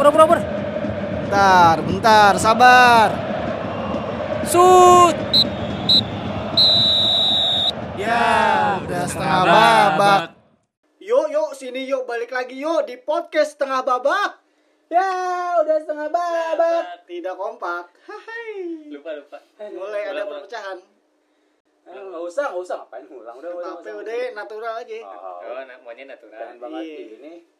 Oper, oper, oper. Bentar, bentar, sabar. Shoot. Ya, udah setengah babak. Yuk, yuk, sini yuk, balik lagi yuk di podcast setengah babak. Ya, udah setengah babak. Tidak kompak. Hai. lupa lupa Mulai ada perpecahan. Eh, nggak usah, nggak usah ngapain ngulang udah. udah, Tapi udah. natural aja. Oh, oh na- maunya natural keren banget Iya. ini.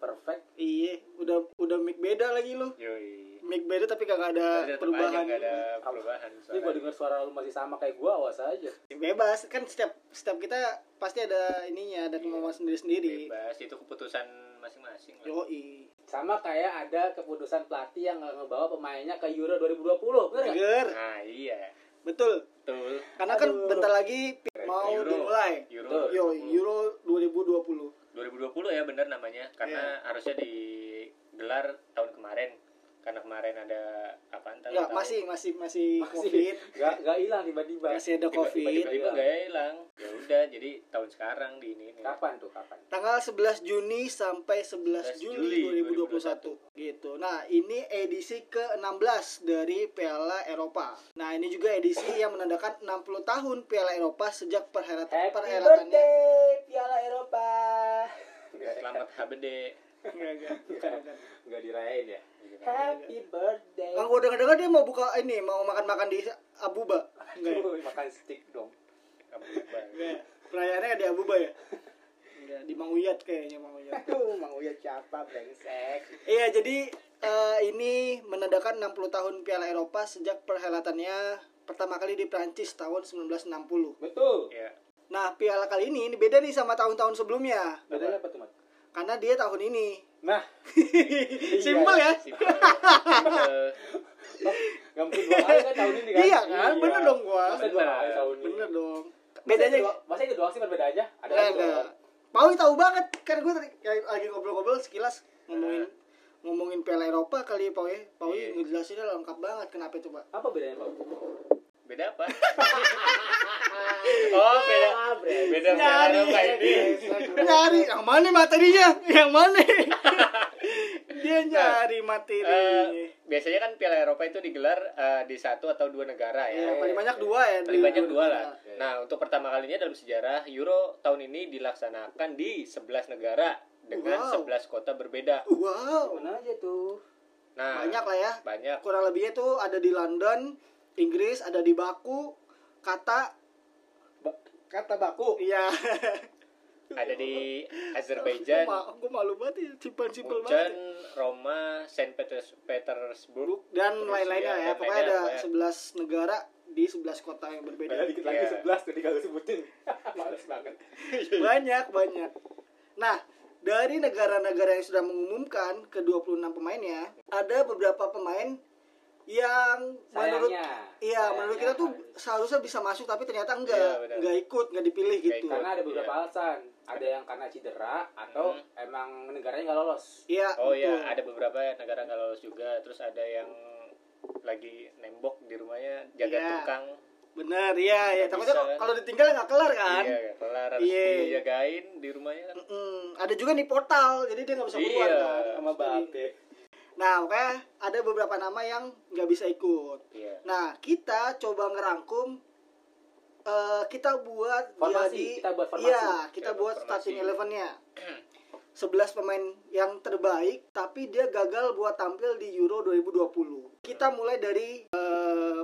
Perfect. Iya, udah udah mic beda lagi lu. yoi Mic beda tapi kagak ada aja perubahan. nggak ada perubahan Ini gua denger suara lu masih sama kayak gua, awas aja. Bebas, kan setiap setiap kita pasti ada ininya, ada kemauan sendiri-sendiri. bebas itu keputusan masing-masing. Yoi. Sama kayak ada keputusan pelatih yang nggak ngebawa pemainnya ke Euro 2020, bener? Ger, nah iya betul. betul Karena kan Aduh. bentar lagi mau Euro. dimulai. Euro Yo, 2020. Euro 2020. 2020 ya bener namanya karena Iya. harusnya digelar tahun kemarin karena kemarin ada apa entar Enggak, masih masih masih Masih. Covid. Nggak nggak hilang tiba-tiba. Masih ada Covid. tiba-tiba nggak hilang ya udah jadi tahun sekarang di ini nih. Kapan tuh? Kapan? Tanggal 11 Juni sampai 11 11 Juli, Juli 2021 gitu. Nah, ini edisi ke-16 dari Piala Eropa. Nah, ini juga edisi yang menandakan 60 tahun Piala Eropa sejak perhelatan Happy perhelatannya. birthday Piala Eropa. selamat HBD Enggak, enggak, bukan, bukan. Nggak dirayain ya? Happy birthday. Kalau gue denger-denger dia mau buka ini, mau makan-makan di Abuba. Enggak. ya? Makan stick dong. Enggak. Perayaannya di Abuba ya? Enggak, di Mang Uyat kayaknya Mang Uyat. Aduh, Mang Uya siapa brengsek. Iya, jadi eh, ini menandakan 60 tahun Piala Eropa sejak perhelatannya pertama kali di Prancis tahun 1960. Betul. ya Nah, piala kali ini ini beda nih sama tahun-tahun sebelumnya. Bedanya apa tuh, Mat? Karena dia tahun ini. Nah, Simpel ya? Simpel. Dua kali kan tahun ini kan? Iya kan? Bener dong gua. Masa dua kali tahun ini? Bener dong. Bedanya itu Masa itu doang sih perbedaannya? Ada enggak. dong. Paui tahu banget kan gue tadi kayak lagi ngobrol-ngobrol sekilas ngomongin ngomongin Piala Eropa kali Paui. Paui Iya. ngejelasinnya lengkap banget kenapa coba. Apa bedanya, Pak? Beda apa oh beda beda Nyari. Ini Nyari yang mana materinya? Yang mana? dia nyari Eh, materi. biasanya kan Piala Eropa itu digelar eh, di satu atau dua negara Ya, ya. paling banyak dua ya. Paling banyak dua lah. Oke. Nah, untuk pertama kalinya dalam sejarah Euro tahun ini dilaksanakan di 11 negara dengan Wow. 11 kota berbeda. Wow. Mana aja tuh? Nah, Banyak lah ya. Banyak. kurang lebihnya tuh ada di London, Inggris, ada di Baku, kata Ba- kata baku. iya. Ada di Azerbaijan, Gue malu banget ya, simpel-simpel Munchen, banget. Roma, Saint Peters Petersburg, Dan lain-lainnya ya, dan pokoknya ada. 11 negara di 11 kota yang berbeda. Padahal dikit lagi Iya. 11 tadi kalau sebutin. Males banget. banyak, banyak. Nah, dari negara-negara yang sudah mengumumkan ke 26 pemainnya, ada beberapa pemain yang menurut Sayangnya. Iya, menurut kita tuh Sayangnya. seharusnya bisa masuk tapi ternyata Iya, enggak, benar. enggak ikut, enggak dipilih gitu. ikut. Karena ada beberapa Iya. alasan. Ada yang karena cedera atau Hmm. emang negaranya nggak lolos. Iya, Oh betul. iya, ada beberapa negara nggak lolos juga. Terus ada yang lagi nembok di rumahnya jaga Iya. tukang. Bener, iya, ya. Takutnya kan? kalau ditinggal nggak kelar kan. Iya, nggak kelar harus Iya. dijagain di rumahnya kan. Mm-mm. Ada juga nih portal, jadi dia nggak bisa keluar Iya, kan. Sama Bape. Nah, makanya ada beberapa nama yang nggak bisa ikut. Iya. Nah, kita coba ngerangkum. eh, kita buat Formasi, jadi kita buat formasi. iya kita Kita buat buat starting elevennya 11 pemain yang terbaik tapi dia gagal buat tampil di Euro 2020 kita mulai dari eh,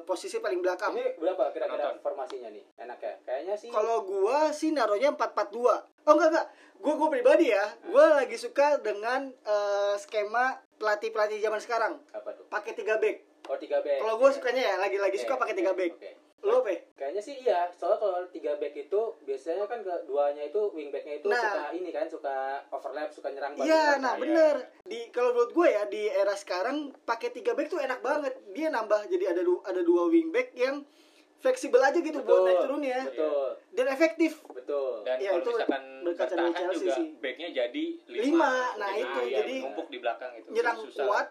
posisi paling belakang Ini berapa kira-kira formasinya nih? Enak ya? Kayaknya sih Kalau gua sih naruhnya 442. Oh enggak enggak. Gua gua pribadi ya. Gua lagi suka dengan eh, skema pelatih-pelatih zaman sekarang. apa tuh? Pakai 3 back. Oh, 3 back. Kalau gua sukanya ya lagi-lagi suka pakai 3 back. Oke. Lo pe? Kayaknya sih iya, soalnya kalau 3 back itu biasanya kan keduanya itu wing backnya itu Nah. suka ini kan, suka overlap, suka nyerang. Iya, kan. nah iya. bener. Di kalau menurut gue ya di era sekarang pakai 3 back tuh enak banget. Dia nambah jadi ada du- ada dua wing back yang fleksibel aja gitu buat naik turunnya Betul, dan efektif. betul. Dan Iya, kalau itu misalkan berkaca dari bertahan Chelsea juga sih. backnya jadi lima. Lima, nah Jadi, itu, iya, jadi numpuk di belakang itu. Nyerang Susah. kuat,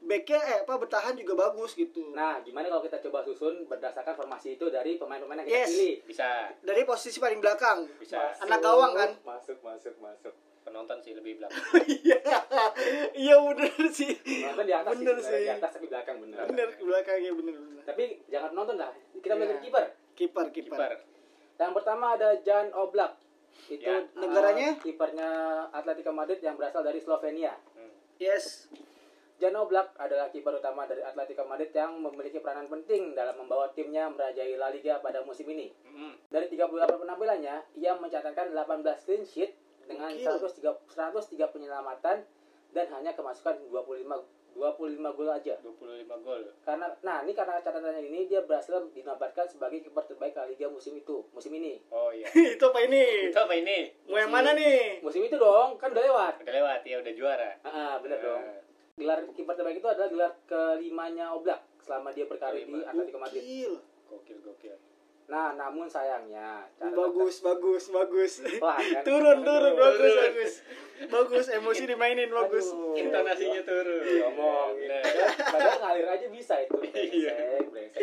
backnya eh apa bertahan juga bagus gitu. Nah, gimana kalau kita coba susun berdasarkan formasi itu dari pemain-pemain yang kita Yes. pilih? Bisa, Dari posisi paling belakang. bisa. Anak gawang kan? Masuk, masuk, masuk. penonton sih lebih belakang Iya, iya bener sih. Nonton di atas Bener sih, sih. di atas tapi belakang bener. Bener ke belakangnya bener bener. Tapi jangan nonton lah. Kita Iya. dari kiper. Kiper kiper. Yang pertama ada Jan Oblak. Itu Ya. uh, Negaranya? kipernya Atletico Madrid yang berasal dari Slovenia. Hmm. Yes. Jan Oblak adalah kiper utama dari Atletico Madrid yang memiliki peranan penting dalam membawa timnya merajai La Liga pada musim ini. Mm-mm. Dari 38 penampilannya, ia mencatatkan 18 clean sheet dengan Gokil. 103, 103 penyelamatan dan hanya kemasukan 25 25 gol aja. 25 gol Karena nah ini karena catatannya ini dia berhasil dinobatkan sebagai kiper terbaik La Liga musim itu, musim ini. oh iya Itu apa ini? itu apa ini Mau yang mana nih? Musim itu dong, kan udah lewat. udah lewat ya udah juara Ah, ah, bener Eh, dong. Gelar kiper terbaik itu adalah gelar kelimanya Oblak selama dia berkarir di. Atletico Madrid. Gokil. gokil gokil Nah, namun sayangnya cara Bagus bagus bagus. Wah, kan? turun turun bagus bagus. Bagus emosi dimainin bagus. Aduh. intonasinya turun ngomong Nah, Padahal ngalir aja bisa itu. Iya. Brengsek, brengsek.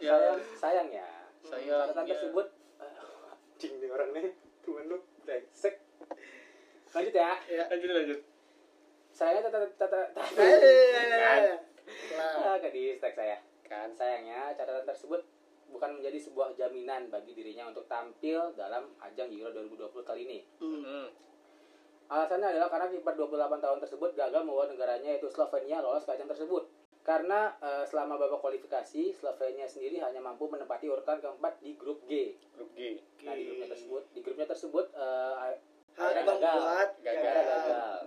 Ya. Sayang, sayangnya. Sayangnya. Catatan tersebut anjing nih orang nih. Tuhan lu brengsek. Lanjut ya. Ya. lanjut lanjut Sayangnya catatan catatan Eh. Ah, ke di stack saya. kan Sayangnya catatan tersebut bukan menjadi sebuah jaminan bagi dirinya untuk tampil dalam ajang Euro 2020 kali ini. Hmm. Alasannya adalah karena kiper 28 tahun tersebut gagal membawa negaranya yaitu Slovenia lolos ke ajang tersebut. Karena eh, selama babak kualifikasi, Slovenia sendiri hanya mampu menempati urutan keempat di grup G. grup G Nah, di grupnya tersebut, di grupnya tersebut eh, akhirnya gagal. Gagal. Akhirnya gagal.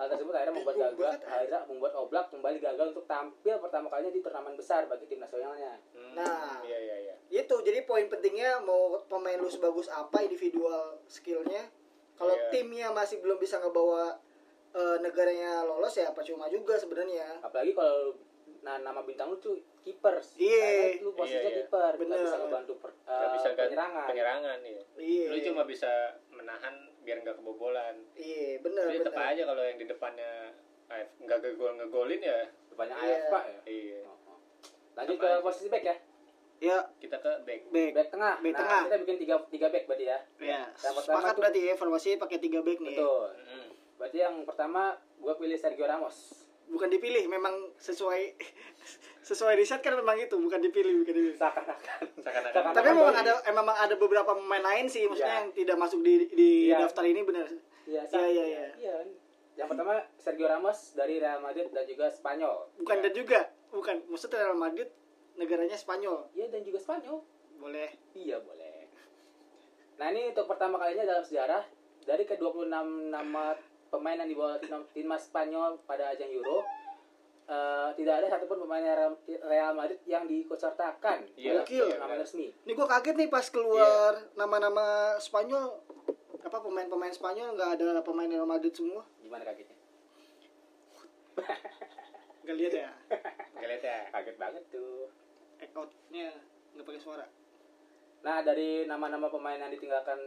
Hal tersebut akhirnya membuat gagal, akhirnya membuat Oblak kembali gagal untuk tampil pertama kalinya di turnamen besar bagi tim nasionalnya. Hmm. Nah. iya iya iya itu jadi poin pentingnya mau pemain lu sebagus apa individual skillnya kalau Iya. timnya masih belum bisa ngebawa eh, negaranya lolos ya percuma juga sebenarnya Apalagi kalau nah nama bintang lu tuh kiper. Iya. Karena lu posisinya Iya, iya. kiper, nggak bisa ngebantu per, eh, bisa gan- penyerangan. penyerangan iya iya lu cuma bisa menahan biar nggak kebobolan iya bener jadi tetap bener aja kalau yang di depannya AF nggak ngegol ngegolin ya Depannya Iya. AF Pak ya. iya Oh, oh. Lanjut Apa ke aja? posisi back ya. ya kita ke back back Back tengah. Back nah, tengah. kita bikin tiga tiga back berarti ya. ya Yang pertama sepakat tuh- berarti ya formasi pakai tiga back nih Betul. Mm-mm. Berarti yang pertama gue pilih Sergio Ramos. Bukan dipilih memang sesuai sesuai riset kan memang itu bukan dipilih bukan dipilih Seakan-akan. Seakan-akan. Seakan-akan tapi memang ada eh, memang ada beberapa pemain lain sih maksudnya Iya. yang tidak masuk di di Iya. daftar ini benar Iya, Iya, iya, iya. Iya. Yang pertama Sergio Ramos dari Real Madrid dan juga Spanyol. bukan Iya. dan juga bukan maksudnya Real Madrid negaranya Spanyol Iya dan juga Spanyol. boleh Iya boleh. Nah ini untuk pertama kalinya dalam sejarah dari ke 26 nama pemain yang dibawa tim- timnas Spanyol pada ajang Euro eh, tidak ada satupun pemain Real Madrid yang diikutsertakan dalam Gokil. turnamen resmi. Ini gue kaget nih pas keluar Iya. nama-nama Spanyol apa pemain-pemain Spanyol nggak ada pemain Real Madrid semua Gimana kagetnya? nggak lihat ya Nggak lihat ya Kaget banget tuh. Act outnya nggak pakai suara Nah dari nama-nama pemain yang ditinggalkan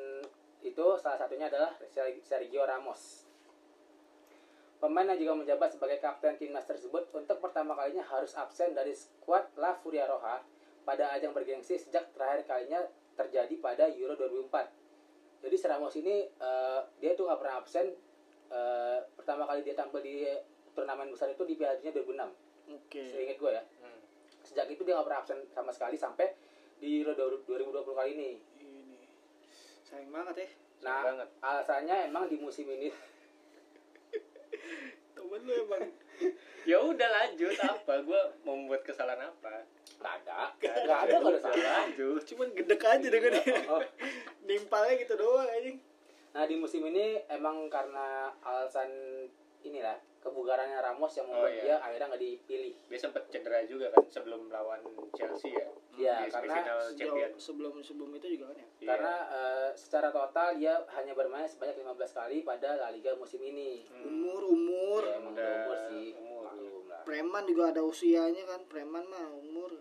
itu salah satunya adalah Sergio Ramos. Pemain yang juga menjabat sebagai kapten timnas tersebut untuk pertama kalinya harus absen dari skuad La Furia Roja pada ajang bergengsi sejak terakhir kalinya terjadi pada Euro 2004. Jadi si Ramos ini eh, dia tuh nggak pernah absen. Eh, pertama kali dia tampil di turnamen besar itu di Piala Dunia 2006. oke Seingat gue ya. Hmm. Sejak itu dia nggak pernah absen sama sekali sampai di Euro 2020 kali ini. ini sayang banget ya Nah, banget. alasannya emang di musim ini temen lu emang. Ya udah lanjut. Apa? Gue mau membuat kesalahan apa? Nggak ada, nggak ada. Ada salah. lanjut. Cuman gedek aja dengan Oh. nimpalnya gitu doang anjing. Nah di musim ini emang karena alasan inilah kebugarannya Ramos yang membuat Oh, iya. dia akhirnya nggak dipilih. dia sempat cedera juga kan sebelum lawan Chelsea ya Iya, karena Sejauh- sebelum sebelum itu juga kan ya Iya. Karena eh, secara total dia hanya bermain sebanyak 15 kali pada La Liga musim ini. Hmm. umur umur Ya, emang udah umur sih. umur. Lah. preman juga ada usianya kan preman mah umur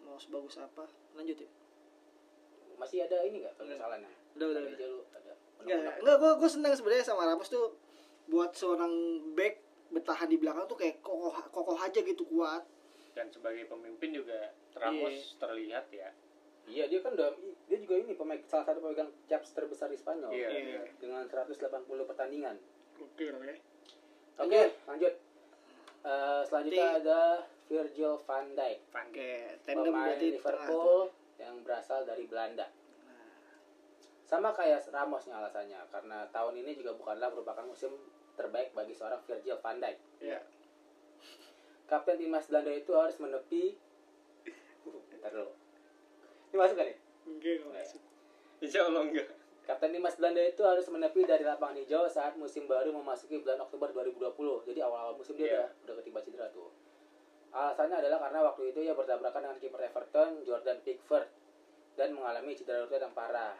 mau sebagus apa lanjut ya Masih ada ini nggak permasalahannya? Udah, udah, udah. ada. Enggak, enggak gue gue seneng sebenarnya sama Ramos tuh buat seorang back bertahan di belakang tuh kayak kokoh kokoh aja gitu kuat dan sebagai pemimpin juga Ramos terlihat ya Iya, dia kan udah dia juga ini pemain salah satu pemegang caps terbesar di Spanyol Iya. Iya. dengan 180 pertandingan. Oke, oke. Oke, lanjut. Eh, selanjutnya Nanti- ada Virgil van Dijk, Oke, tandem pemain Liverpool yang berasal dari Belanda. Sama kayak Ramos nih alasannya, karena tahun ini juga bukanlah merupakan musim terbaik bagi seorang Virgil van Dijk. Iya. Kapten timnas Belanda itu harus menepi. Bentar dulu. Ini masuk kan nih? Oke, nggak masuk. Insya Allah enggak. Kapten timnas Belanda itu harus menepi dari lapangan hijau saat musim baru memasuki bulan Oktober 2020. Jadi awal-awal musim dia Iya. udah udah ketimpa cedera tuh. Alasannya adalah karena waktu itu ia bertabrakan dengan kiper Everton Jordan Pickford dan mengalami cedera lutut yang parah.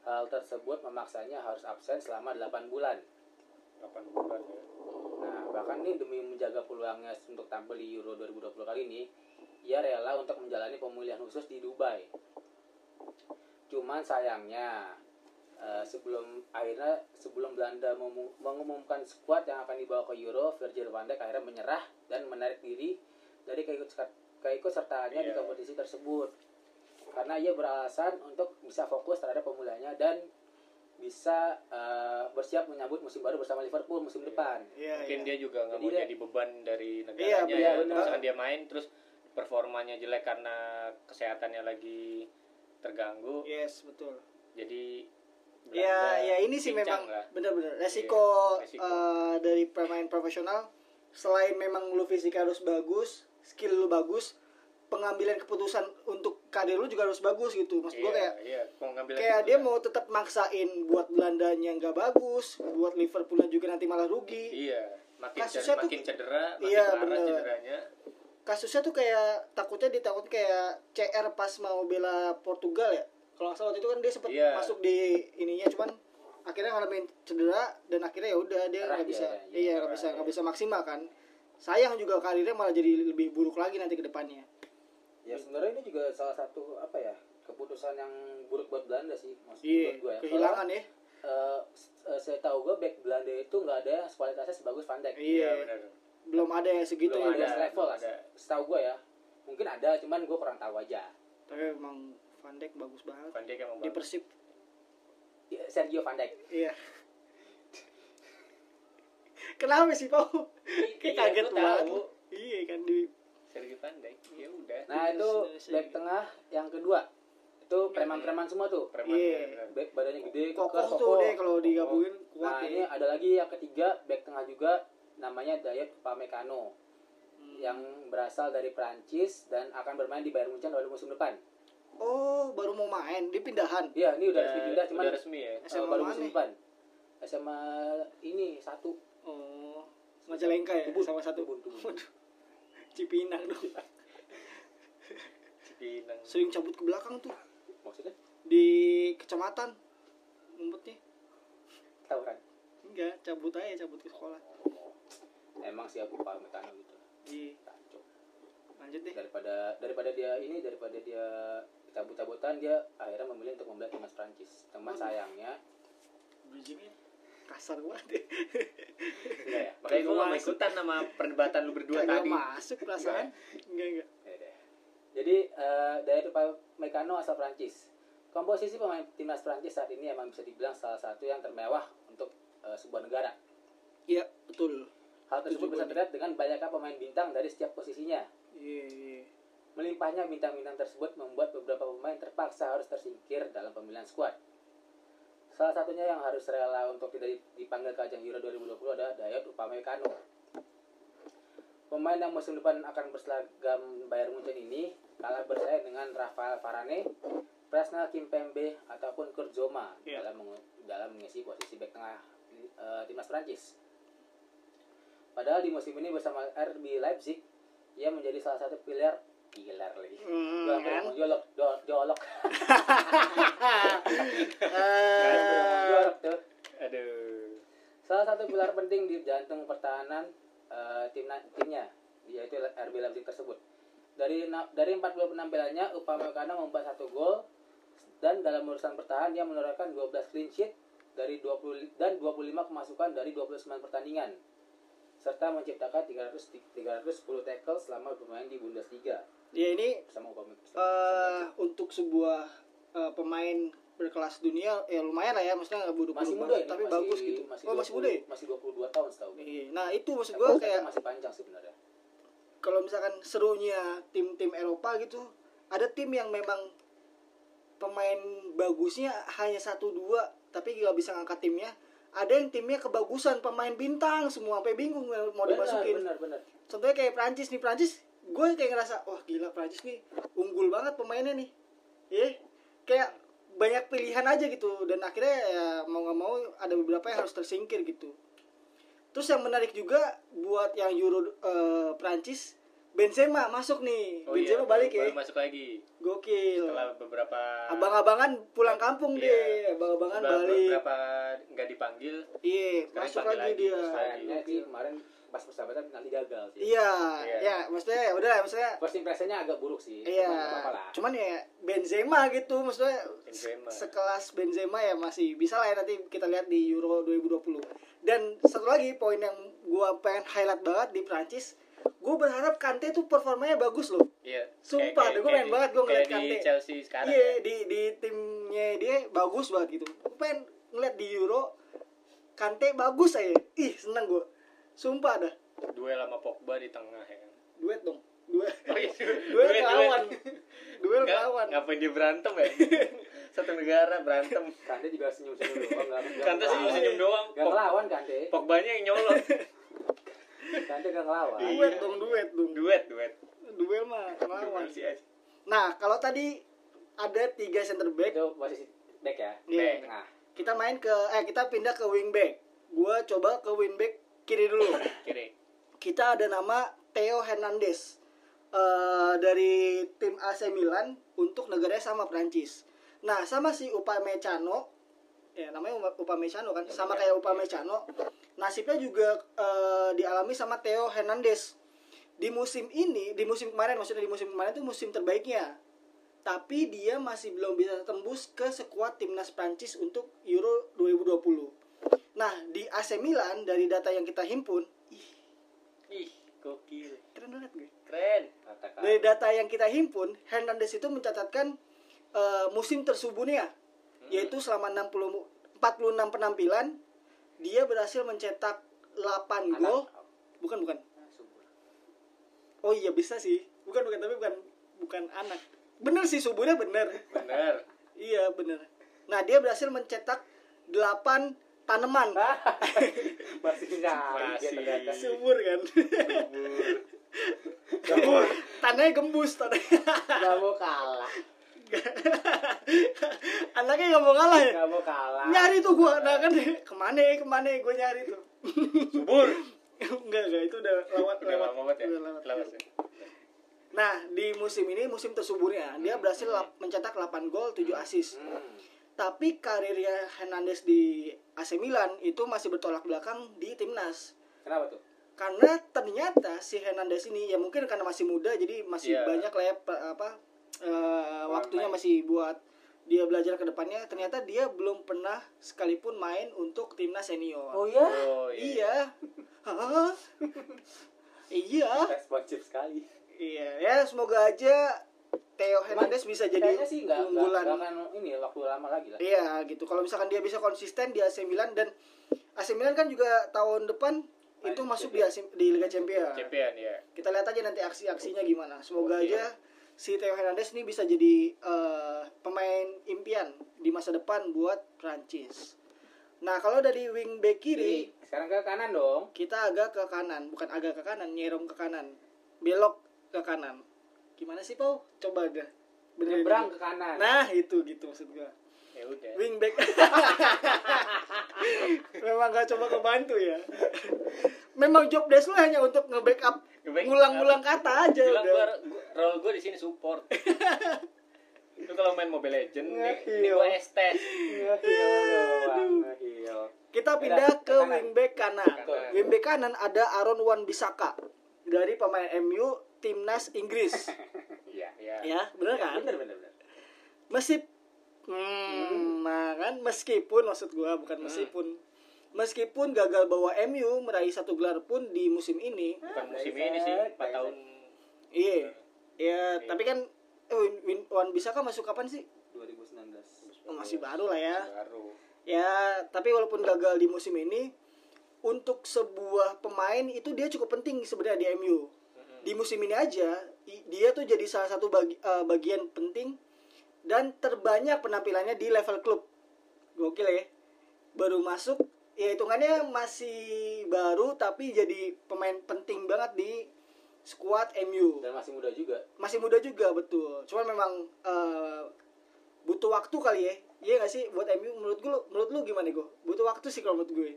Hal tersebut memaksanya harus absen selama 8 bulan. 8 bulan ya. Nah, bahkan nih demi menjaga peluangnya untuk tampil di Euro 2020 kali ini, ia rela untuk menjalani pemulihan khusus di Dubai. Cuman sayangnya eh, sebelum akhirnya sebelum Belanda mengumumkan skuad yang akan dibawa ke Euro, Virgil van Dijk akhirnya menyerah dan menarik diri dari keikut keikutsertaannya di Iya. kompetisi tersebut. Karena ia beralasan untuk bisa fokus terhadap pemulihannya dan bisa eh, bersiap menyambut musim baru bersama Liverpool musim Iya. depan. Iya, Mungkin iya. dia juga nggak mau dia- jadi beban dari Iya, negaranya benar, ya. Misalkan dia main terus performanya jelek karena kesehatannya lagi terganggu. Yes, betul. Jadi Ya, ya ini sih memang benar-benar resiko, Iya, resiko. eh, dari pemain profesional. Selain memang lu fisik harus bagus, skill lu bagus, pengambilan keputusan untuk karir lu juga harus bagus gitu. Maksud gua Iya, kayak iya, pengambilan kayak dia mau tetap maksain buat Belandanya nggak bagus, buat Liverpoolnya juga nanti malah rugi. Iya, makin Kasusnya cedera, tuh- makin cedera, makin Iya, parah bener. cederanya. Kasusnya tuh kayak takutnya ditakut kayak CR pas mau bela Portugal ya. Kalau nggak salah waktu itu kan dia sempat Iya. masuk di ininya cuman akhirnya ngalamin cedera dan akhirnya ya udah dia nggak bisa ya, iya nggak bisa nggak bisa maksimal kan sayang juga karirnya malah jadi lebih buruk lagi nanti ke depannya Ya sebenarnya ini juga salah satu apa ya keputusan yang buruk buat Belanda sih maksud iya menurut gue ya. kehilangan ya Soalnya, eh, s- eh, saya tahu gue back Belanda itu nggak ada yang kualitasnya sebagus Van Dijk. Iya. benar. belum ada yang segitu Belum ya ada level belum lah. ada. Setahu gue ya. Mungkin ada cuman gue kurang tahu aja. tapi emang Van Dijk bagus banget Van Dijk emang di bagus. Persib Ya, Sergio Van Dijk. iya kenapa sih Pau kayak Iya, kaget banget iya kan di Sergio Van Dijk. Ya udah. Nah itu back tengah yang kedua itu preman-preman semua tuh. Preman Iya. benar-benar. Back badannya gede, kokoh tuh deh kalau digabungin kuat Nah ini ada lagi yang ketiga back tengah juga namanya Dayot Upamecano Hmm. yang berasal dari Prancis dan akan bermain di Bayern Munchen pada musim depan. oh baru mau main di pindahan Iya ini udah resmi pindah cuman udah resmi ya. eh, SMA baru mana musim nih? depan. SMA ini satu oh Majalengka ya Tubun. sama satu Tubun, Tubun. Waduh. Cipinang. Dong Cipinang. sering cabut ke belakang tuh. Maksudnya? Di kecamatan ngumpetnya tawuran. enggak cabut aja cabut ke sekolah. Emang sih aku Upamecano gitu. iya. Lanjut deh. Daripada daripada dia ini daripada dia cabut-cabutan dia akhirnya memilih untuk membela timnas Prancis. Teman sayangnya bridgingnya kasar banget enggak ya. Makanya gue gak mau ikutan sama perdebatan lu berdua Kagak tadi. masuk perasaan enggak enggak Ya deh. Jadi eh dari Upamecano asal Prancis. Komposisi pemain timnas Prancis saat ini emang bisa dibilang salah satu yang termewah untuk eh, sebuah negara. iya betul Hal tersebut Setuju bisa terlihat dengan banyaknya pemain bintang dari setiap posisinya. iya iya Melimpahnya bintang-bintang tersebut membuat beberapa pemain terpaksa harus tersingkir dalam pemilihan skuad. Salah satunya yang harus rela untuk tidak dipanggil ke ajang Euro 2020 adalah Dayot Upamecano. Pemain yang musim depan akan berseragam Bayern Munchen ini kalah bersaing dengan Rafael Varane, Presnel Kimpembe ataupun Kurt Zouma Iya. dalam dalam mengisi posisi bek tengah eh, timnas Prancis. Padahal di musim ini bersama RB Leipzig, ia menjadi salah satu pilar pilar lagi. Hmm, Gua kan? ngomong jolok, jo- jolok, Eh, jolok tuh. Aduh. Salah satu pilar penting di jantung pertahanan eh, timna, timnya, yaitu RB Leipzig tersebut. Dari dari 40 penampilannya, Upamecano membuat satu gol dan dalam urusan bertahan dia menorehkan 12 clean sheet dari 20 dan 25 kemasukan dari 29 pertandingan serta menciptakan 300 310 tackle selama bermain di Bundesliga. Ya ini Sama Upamecano. eh untuk sebuah eh, pemain berkelas dunia ya lumayan lah ya maksudnya nggak buru masih muda ini, tapi masih, bagus gitu Masih oh masih muda ya? Masih 22 tahun setahu gue. Iya. nah itu maksud kan kayak masih panjang sebenarnya. kalau misalkan serunya tim-tim Eropa gitu ada tim yang memang pemain bagusnya hanya satu dua tapi nggak bisa ngangkat timnya ada yang timnya kebagusan pemain bintang semua sampai bingung mau benar, dimasukin benar, benar. contohnya kayak Prancis nih Prancis gue kayak ngerasa wah gila Prancis nih unggul banget pemainnya nih. Ya kayak banyak pilihan aja gitu. Dan akhirnya ya mau nggak mau ada beberapa yang harus tersingkir gitu. Terus yang menarik juga buat yang Euro eh, Prancis Benzema masuk nih Oh Benzema iya, balik baru ya masuk lagi gokil setelah beberapa abang-abangan pulang kampung Iya. deh abang-abangan balik beberapa nggak dipanggil iya masuk lagi lagi, dia Sayangnya sih kemarin pas persahabatan nanti gagal sih. iya Iya. ya maksudnya ya udah maksudnya First impressionnya agak buruk sih. Iya, Cuman lah. cuman ya Benzema gitu, maksudnya Benzema. sekelas Benzema ya masih bisa lah ya nanti kita lihat di Euro 2020. Dan satu lagi poin yang gua pengen highlight banget di Prancis, gua berharap Kante tuh performanya bagus loh. Iya. Sumpah, Kayak- gue pengen di- banget gua ngeliat kayak di Kante. Chelsea sekarang. Iya, ya. di di timnya dia bagus banget gitu. Gua pengen ngeliat di Euro Kante bagus aja. Ih, seneng gua. Sumpah dah. Duel sama Pogba di tengah ya. kan. Duet dong. Duet. Oh iya, Duel ngelawan. Duel ngelawan. Ngapain dia berantem ya? Satu negara berantem. Kante juga senyum-senyum doang. nggak- nggak Kante ngelawan. senyum-senyum doang. Pog- ngelawan Kante. Pogbanya yang nyolot. Kante nggak ngelawan. Duet dong, duet dong. Duet, duet. Duel mah ngelawan. Sih. Nah, kalau tadi ada tiga center back, Itu posisi back ya. Iya. Back. Nah, kita main ke eh kita pindah ke wing back. Gua coba ke wing back kiri dulu. Kiri. kita ada nama Theo Hernandez eh dari tim AC Milan untuk negaranya sama Prancis. Nah, sama si Upamecano ya namanya Upa- Upamecano kan, sama kayak Upamecano. Nasibnya juga eh, dialami sama Theo Hernandez. Di musim ini, di musim kemarin maksudnya di musim kemarin itu musim terbaiknya. Tapi dia masih belum bisa tembus ke sekuat timnas Prancis untuk Euro 2020. Nah, di AC Milan dari data yang kita himpun, ih, Ih, gokil. keren banget gue. Keren. Dari data yang kita himpun, Hernandez itu mencatatkan eh, musim tersubunnya, yaitu selama 60 46 penampilan, dia berhasil mencetak 8 Anak. gol. Bukan, bukan. Ah. Oh iya bisa sih. Bukan, bukan, tapi bukan bukan anak. Bener sih subuhnya bener. Bener. Iya, bener. Nah, dia berhasil mencetak 8 tanaman. Masih nyari dia Masih. Subur kan. Subur. Subur. Tanahnya gembus, tanahnya. Gak mau kalah. Anaknya nggak mau kalah ya. Gak mau kalah. nyari tuh gua nah kan ke mana ke mana gua nyari tuh Subur. enggak enggak itu udah lewat Udah lewat lama banget ya. udah lewat. Lewat ya. nah di musim ini musim tersuburnya dia berhasil lap- mencetak 8 gol 7 assist Hmm. tapi karirnya Hernandez di AC Milan itu masih bertolak belakang di timnas Kenapa tuh? karena ternyata si Hernandez ini ya mungkin karena masih muda jadi masih Iya. banyak lah ya apa eh, waktunya main. masih buat dia belajar ke depannya ternyata dia belum pernah sekalipun main untuk timnas senior ya? Oh iya. Iya. Iya. Responsif sekali. Iya. Ya semoga aja Theo Hernandez bisa jadi sih unggulan. akan ini waktu lama lagi lah. Iya gitu. Kalau misalkan dia bisa konsisten di AC Milan dan AC Milan kan juga tahun depan Main itu masuk di, AC, di Liga Champions. Champion ya. Kita lihat aja nanti aksi-aksinya gimana. Semoga Oke. aja si Theo Hernandez ini bisa jadi eh, pemain impian di masa depan buat Prancis. Nah, kalau dari wing back kiri, Jadi sekarang ke kanan dong. kita agak ke kanan bukan agak ke kanan nyerong ke kanan belok ke kanan gimana sih Pau coba agak benerin Nyebrang ke kanan. nah itu gitu maksud gua Ya udah. wingback memang gak coba kebantu ya memang job desk lu hanya untuk nge-backup ngulang-ngulang kata aja Bilang udah gua, gua- role gue di sini support. Itu kalau main Mobile Legend nih, ini gue estes. Kita pindah ke wingback kanan Kanan. wingback kanan ada Aaron Wan Bisaka dari pemain MU timnas Inggris Iya. Ya. ya bener Iya, kan Bener bener bener. Mesip hmm, nah kan meskipun maksud gua bukan meskipun meskipun gagal bawa MU meraih satu gelar pun di musim ini Bukan musim ini sih, 4 tahun. iya Ya, tapi kan eh, Win, Win, Wan Bisaka masuk kapan sih? 2019 Oh, masih baru lah ya. Baru. Ya, tapi walaupun gagal di musim ini, untuk sebuah pemain itu dia cukup penting sebenarnya di MU. Di musim ini aja, dia tuh jadi salah satu bagi, eh, bagian penting dan terbanyak penampilannya di level klub. Gokil ya. Baru masuk, ya hitungannya masih baru tapi jadi pemain penting banget di skuad MU dan masih muda juga. Masih muda juga betul. Cuman memang eh, butuh waktu kali ya. Iya gak sih? Buat MU menurut gue menurut lu gimana gue butuh waktu sih kalau menurut gue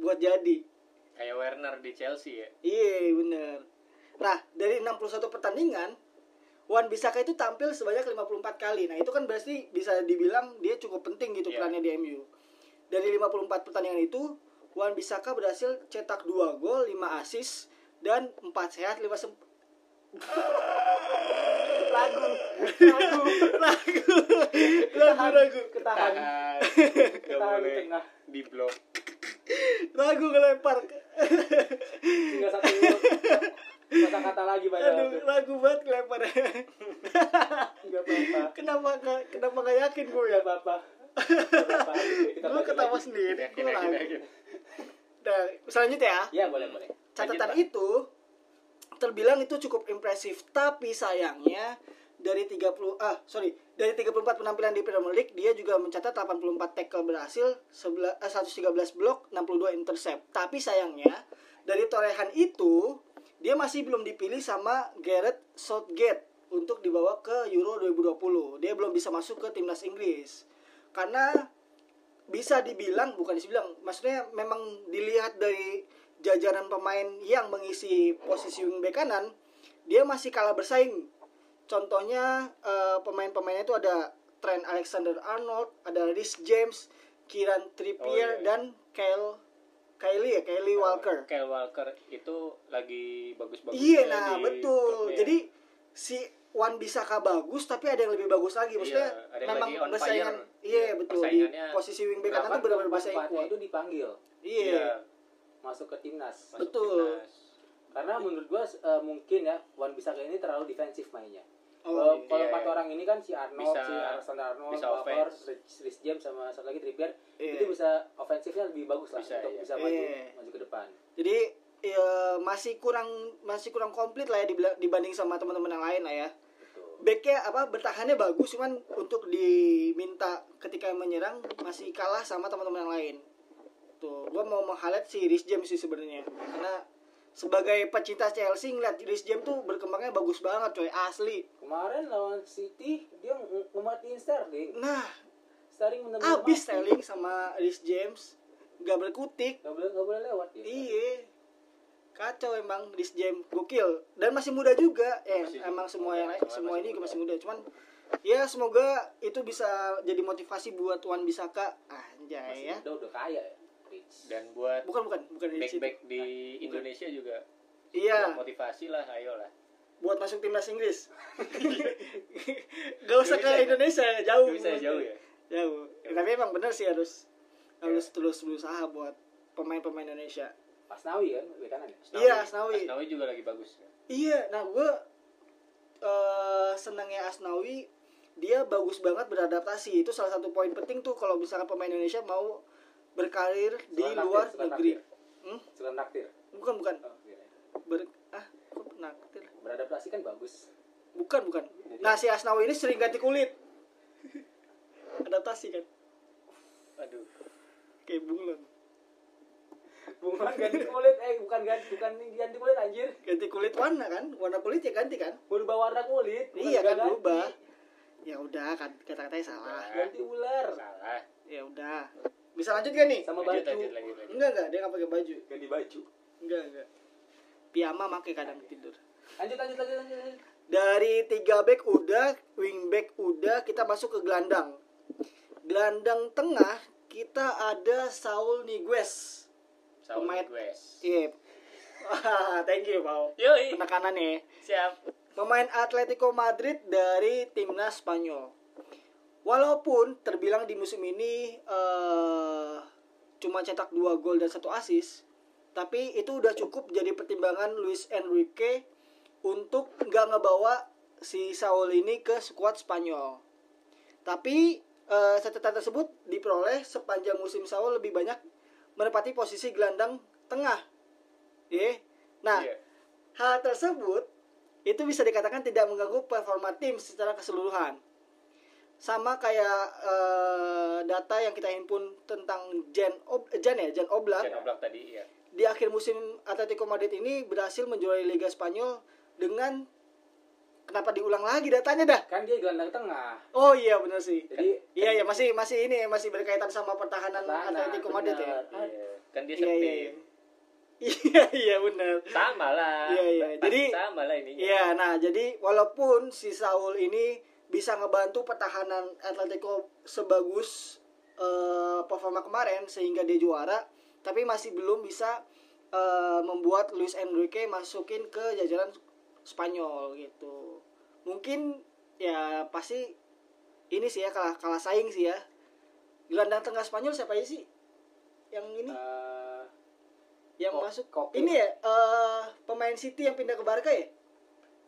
buat jadi. Kayak Werner di Chelsea ya. iya bener. Nah dari 61 pertandingan Wan Bisaka itu tampil sebanyak 54 kali. Nah itu kan berarti bisa dibilang dia cukup penting gitu Iya. perannya di MU dari 54 pertandingan itu Wan Bisaka berhasil cetak 2 gol 5 assist dan 4 sehat 5 sem lagu. Lagu. Lagu. Lagu lagu. Ketahan. Ketahan. Di tengah. di blok. lagu ngelempar. Tinggal satu kata kata lagi banyak aduh lagu banget ngelempar nggak kenapa nggak yakin gue ya gue balik ketawa lagi. sendiri Yakin, gue yakin, yakin. nah selanjutnya ya. Ya boleh boleh. Catatan Lanjut, itu terbilang itu cukup impresif tapi sayangnya dari 30 ah sorry dari 34 penampilan di Premier League dia juga mencatat 84 tackle berhasil 11 eh, 113 blok 62 intercept. Tapi sayangnya dari torehan itu dia masih belum dipilih sama Gareth Southgate untuk dibawa ke Euro 2020 dia belum bisa masuk ke timnas Inggris. Karena bisa dibilang bukan dibilang maksudnya memang dilihat dari jajaran pemain yang mengisi posisi wingback kanan dia masih kalah bersaing. Contohnya eh, pemain-pemainnya itu ada Trent Alexander Arnold ada Rhys James Kieran Trippier Oh, iya. dan Kyle Kylie ya Kylie Walker. Kyle Walker itu lagi bagus-bagus. iya nah betul. jadi si Wan Bisaka bagus tapi ada yang lebih bagus lagi maksudnya Iya, ada yang memang fire. iya Iya, betul di posisi wingback kanan tuh benar-benar bersaing keempat-empatnya kuat itu dipanggil iya Iya, masuk ke timnas masuk Betul. timnas. karena menurut gua eh, mungkin ya Wan Bisaka ini terlalu defensif mainnya Oh, kalau iya. kalau Iya, empat iya. orang ini kan si Arnold, Bisa- si Alexander Arnold, bisa. Rhys Rhys James sama satu lagi Trippier Iya. itu bisa ofensifnya lebih bagus lah Bisa, untuk iya. bisa maju Iya. maju ke depan. Jadi ya, masih kurang masih kurang komplit lah ya dibanding sama teman-teman yang lain lah ya. Backnya apa bertahannya bagus cuman untuk diminta ketika menyerang masih kalah sama teman-teman yang lain. Tuh, gua mau meng-highlight si Rhys James sih sebenarnya. Karena sebagai pecinta Chelsea ngeliat Rhys James tuh berkembangnya bagus banget coy, asli. Kemarin lawan City dia ng- ngematiin Sterling. Nah, Sterling benar-benar abis mati. Sterling sama Rhys James gak berkutik. Nggak boleh nggak boleh lewat dia. Iya. Kacau emang James gokil dan masih muda juga. Eh Masih emang semua yang lain semua ini juga masih muda. Cuman ya semoga itu bisa jadi motivasi buat Tuan Bisaka. Anjay Masih ya. udah udah kaya ya. Rich. Dan buat Bukan bukan bukan dari situ. back-back di Indonesia juga Iya, motivasi lah, ayolah. buat masuk timnas Inggris. Gak usah ke bisa. Indonesia jauh. Bisa jauh ya. Jauh. Jauh. Tapi emang bener sih harus harus Ya. terus berusaha buat pemain-pemain Indonesia. Asnawi kan, bek kanan ya. Iya, Asnawi. Asnawi juga lagi bagus. Iya, nah gue eh senangnya Asnawi dia bagus banget beradaptasi itu salah satu poin penting tuh kalau misalkan pemain Indonesia mau berkarir di Suka luar naktir, suka negeri. naktir. Hmm? Naktir. Bukan bukan Oh, iya. ber ah kok naktir? Beradaptasi kan bagus. Bukan bukan. Nah si Asnawi ini sering ganti kulit. Adaptasi kan Aduh. kayak bunglon. Bukan ganti kulit, eh bukan ganti bukan ganti kulit anjir. Ganti kulit warna kan? Warna kulit ya ganti kan? Berubah warna kulit. bukan iya kan ganti. berubah. Ya udah kan kata-katanya salah. Ganti ular. Salah. Ya udah. Bisa lanjut gak nih? Sama Lanjut, baju. lanjut, lanjut, lanjut. Enggak enggak, dia nggak pakai baju. Ganti baju. Enggak, enggak. Piyama make kadang tidur. Lanjut lanjut lanjut lanjut. lanjut. Dari tiga back udah, wing back udah, kita masuk ke gelandang. Gelandang tengah kita ada Saul Niguez. Saul Pemain-. Iya. Thank you, Pau. Yoi. Penekanan ya. Siap. Pemain Atletico Madrid dari timnas Spanyol. Walaupun terbilang di musim ini eh, cuma cetak 2 gol dan satu assist, tapi itu udah cukup jadi pertimbangan Luis Enrique untuk nggak ngebawa si Saul ini ke skuad Spanyol. Tapi eh, catatan tersebut diperoleh sepanjang musim Saul lebih banyak menempati posisi gelandang tengah. Ya. Nah, Iya. hal tersebut itu bisa dikatakan tidak mengganggu performa tim secara keseluruhan. Sama kayak eh, data yang kita himpun tentang Jan Ob Jan ya, Jan Oblak. Jan Oblak tadi ya. Di akhir musim Atletico Madrid ini berhasil menjuarai Liga Spanyol dengan kenapa diulang lagi datanya dah? kan dia gelandang tengah Oh iya benar sih. jadi Iya iya masih masih ini masih berkaitan sama pertahanan Pertahanan, Atletico Madrid ya. Iya. Kan dia Iya, iya, setim. Iya iya benar. Sama lah. Iya, iya. Jadi- sama lah ini. Iya, nah jadi walaupun si Saul ini bisa ngebantu pertahanan Atletico sebagus eh, performa kemarin sehingga dia juara, tapi masih belum bisa eh, membuat Luis Enrique masukin ke jajaran Spanyol gitu. Mungkin ya pasti ini sih ya kalah kalah saing sih ya. Gelandang tengah Spanyol siapa aja sih? Yang ini eh, yang Kok- masuk Koke. ini ya eh, pemain City yang pindah ke Barca ya?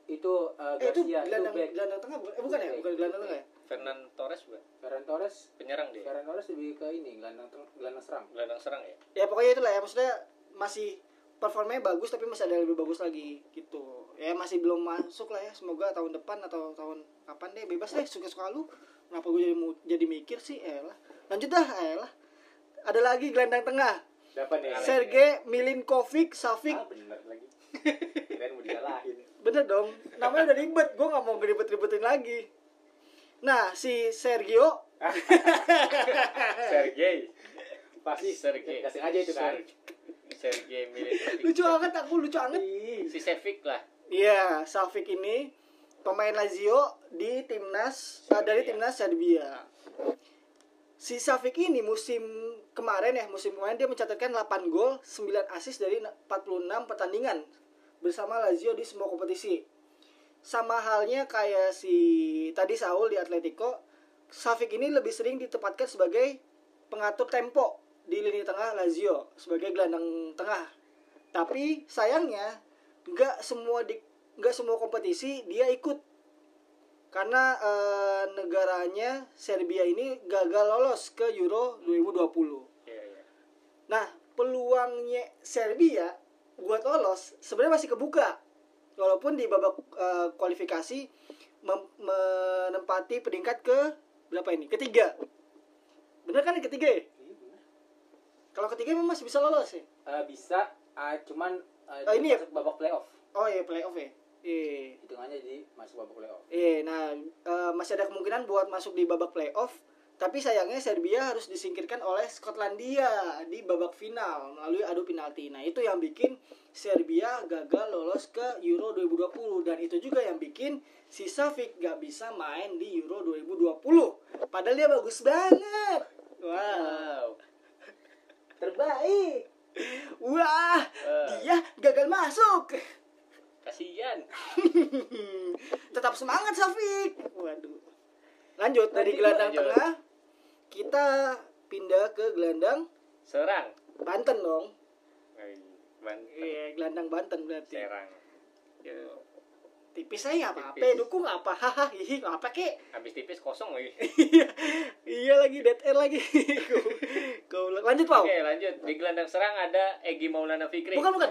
itu eh, Eh itu Garcia itu gelandang gelandang tengah bukan? Eh, bukan ya? Bukan gelandang tengah ya? Fernan Torres bukan? Ferran Torres Penyerang dia. Ferran Torres lebih ke ini gelandang gelandang serang Gelandang serang ya. Ya pokoknya itulah ya maksudnya masih performanya bagus tapi masih ada yang lebih bagus lagi gitu. Ya masih belum masuk lah ya. Semoga tahun depan atau tahun kapan deh bebas deh suka-suka lu. Kenapa gue jadi jadi mikir sih? Eh lah. Lanjut dah, eh lah. Ada lagi gelandang tengah. dapat nih Sergei Milinkovic Savic. ah bener lagi keren mau disalahin Bener dong. Namanya udah ribet. Gue nggak mau ribet-ribetin lagi. Nah, si Sergio Sergei. pasti Sergei. kasih aja itu kan Ser- Sergei Milinkovic. lucu banget aku lucu banget. Si Sevic lah. Iya, Savic ini pemain Lazio di timnas eh, dari Serbia. timnas Serbia. Si Savic ini musim kemarin ya, musim kemarin dia mencatatkan 8 gol, 9 assist dari 46 pertandingan bersama Lazio di semua kompetisi. Sama halnya kayak si tadi Saul di Atletico, Savic ini lebih sering ditempatkan sebagai pengatur tempo di lini tengah Lazio sebagai gelandang tengah. Tapi sayangnya nggak semua di nggak semua kompetisi dia ikut karena eh, negaranya Serbia ini gagal lolos ke Euro 2020. Iya, iya. Nah, peluangnya Serbia buat lolos sebenarnya masih kebuka. Walaupun di babak eh, kualifikasi mem- menempati peringkat ke berapa ini? Ketiga. Bener kan yang ketiga ya? iya. Kalau ketiga memang masih bisa lolos ya? Eh, bisa ah, cuman eh, Oh, ini ya? babak playoff Oh iya playoff ya. Iya. hitungannya jadi masuk babak playoff Iya, nah eh, masih ada kemungkinan buat masuk di babak playoff. Tapi sayangnya Serbia harus disingkirkan oleh Skotlandia di babak final melalui adu penalti. Nah itu yang bikin Serbia gagal lolos ke Euro 2020 dan itu juga yang bikin si Savic gak bisa main di Euro 2020. Padahal dia bagus banget. Wow. Wow. Terbaik. Wah, Eh. dia gagal masuk. Kasihan. Tetap semangat Safik. Waduh. Lanjut dari gelandang lanjut. tengah kita pindah ke gelandang Serang. Banten dong. Banten. Iya, gelandang Banten berarti. Serang. Yo. Tipis saya apa apa Tipis. dukung apa hahaha hihi apa kek Habis tipis kosong lagi. iya iya lagi dead air lagi Kau lanjut Pau Oke, lanjut. Di gelandang serang ada Egi Maulana Fikri. bukan bukan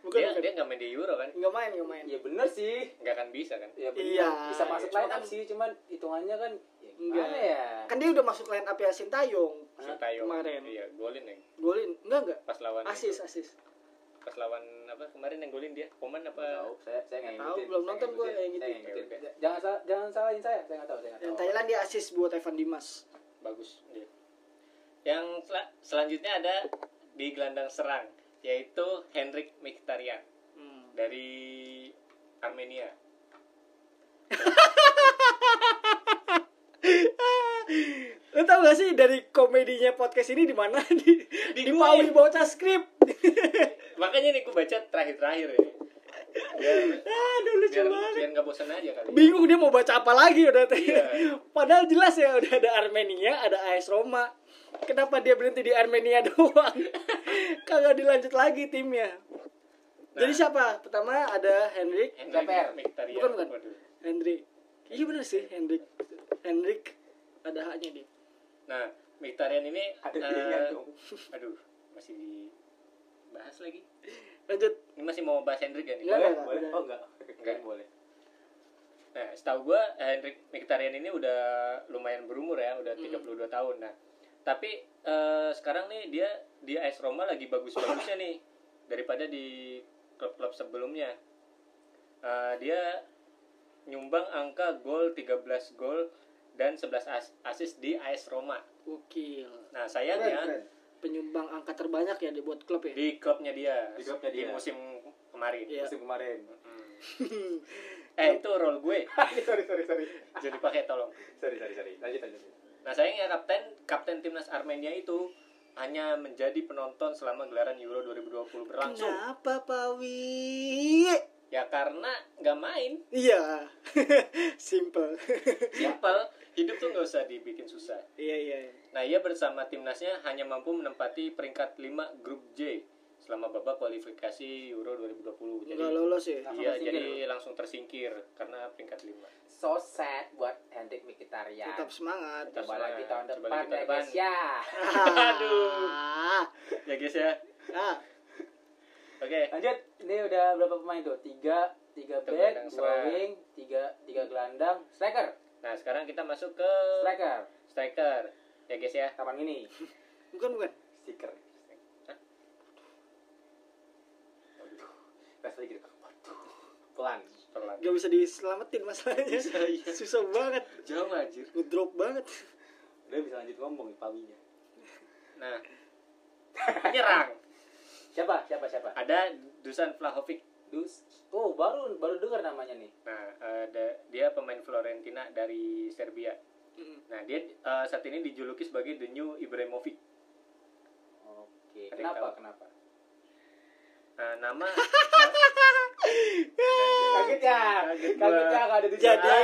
bukan dia bukan dia nggak main di Euro kan? nggak main nggak main ya bener sih Nggak akan bisa kan? ya bener. Iya, bisa masuk iya. line up sih cuman hitungannya kan ya Enggak. gimana ya kan dia udah masuk line up ya Sintayong Sintayong. kemarin. Iya, golin nih. golin enggak enggak Pas lawan asis asis Pas lawan apa kemarin yang golin dia? Oman Nggak apa? tahu saya saya nggak Tahu, ngikutin belum nonton ngikutin. yang ngikutin. jangan salah jangan salahin saya saya nggak tahu saya nggak yang tahu Thailand dia asis buat Evan Dimas Bagus dia. Yang sel- selanjutnya ada di gelandang serang yaitu Henrik Mkhitaryan Hmm. dari Armenia. Lo tau gak sih dari komedinya podcast ini di mana di di, Di gue. bocah skrip. Makanya nih gue baca terakhir-terakhir ya. Biar Aduh lucu biar, banget. biar nggak bosan aja kali. Bingung dia mau baca apa lagi udah. Iya. Padahal jelas ya udah ada Armenia, ada AS Roma. Kenapa dia berhenti di Armenia doang? Kagak dilanjut lagi timnya. Jadi Nah. siapa? Pertama ada. Henrik DPR. Mkhitaryan. Bukan, bukan. Waduh. Hendrik iya bener sih Hendrik Hendrik ada haknya dia Nah, Mkhitaryan ini Ada eh, pilihan dong. Aduh, masih dibahas lagi. lanjut Ini masih mau bahas Hendrik ya nih? Boleh, enggak, boleh. udah. Oh enggak. Enggak. boleh. Nah, setahu gua Hendrik Mkhitaryan ini udah lumayan berumur ya, udah 32 tahun. Nah, tapi eh, sekarang nih dia di AS Roma lagi bagus-bagusnya nih daripada di klub-klub sebelumnya. Eh, dia nyumbang angka gol 13 gol dan 11 as assist di AS Roma. Gokil Nah, sayangnya keren. penyumbang angka terbanyak ya dibuat klub ya di klubnya dia, Di klubnya dia. musim kemarin. Iya. Musim kemarin. Hmm. eh, itu role gue. sorry, sorry, sorry. Jadi pakai tolong. Sorry, sorry, sorry. Lanjut, lanjut. Nah sayangnya kapten kapten timnas Armenia itu hanya menjadi penonton selama gelaran Euro 2020 berlangsung. kenapa Pawi Ya karena nggak main. iya simple Simple. Hidup tuh nggak usah dibikin susah. iya iya iya. Nah ia bersama timnasnya hanya mampu menempati peringkat 5 grup J selama babak kualifikasi Euro 2020. Jadi nggak lolos ya iya jadi langsung tersingkir karena peringkat 5. So sad buat Hendrik Mkhitaryan. tetap semangat Tetap Coba lagi semangat. tahun Coba depan lagi tahun ya depan. guys ya. Aduh. ah, Ya guys ya. ah. Oke. Lanjut, ini udah berapa pemain tuh? Tiga, tiga Tiga back, dua wing, tiga, tiga gelandang, striker, Nah sekarang kita masuk ke striker. striker. Ya guys ya. Kapan ini? bukan bukan Stiker. Lagi gitu. Pelan. Pelan. nggak bisa diselamatin masalahnya Bisa, iya. susah banget Jauh anjir. ngedrop banget Udah bisa lanjut ngomong nih pawinya. Nah, penyerang Siapa? Siapa? Siapa? ada Dusan Vlahovic. Dus. Oh, baru baru dengar namanya nih. Nah, ada dia pemain Florentina dari Serbia. Mm. Nah, dia eh, saat ini dijuluki sebagai the new Ibrahimovic. Oke. Ada yang Kenapa? Kenapa? Nah, nama Kaget ya. Kaget Kaget ya nggak ada di Jadi,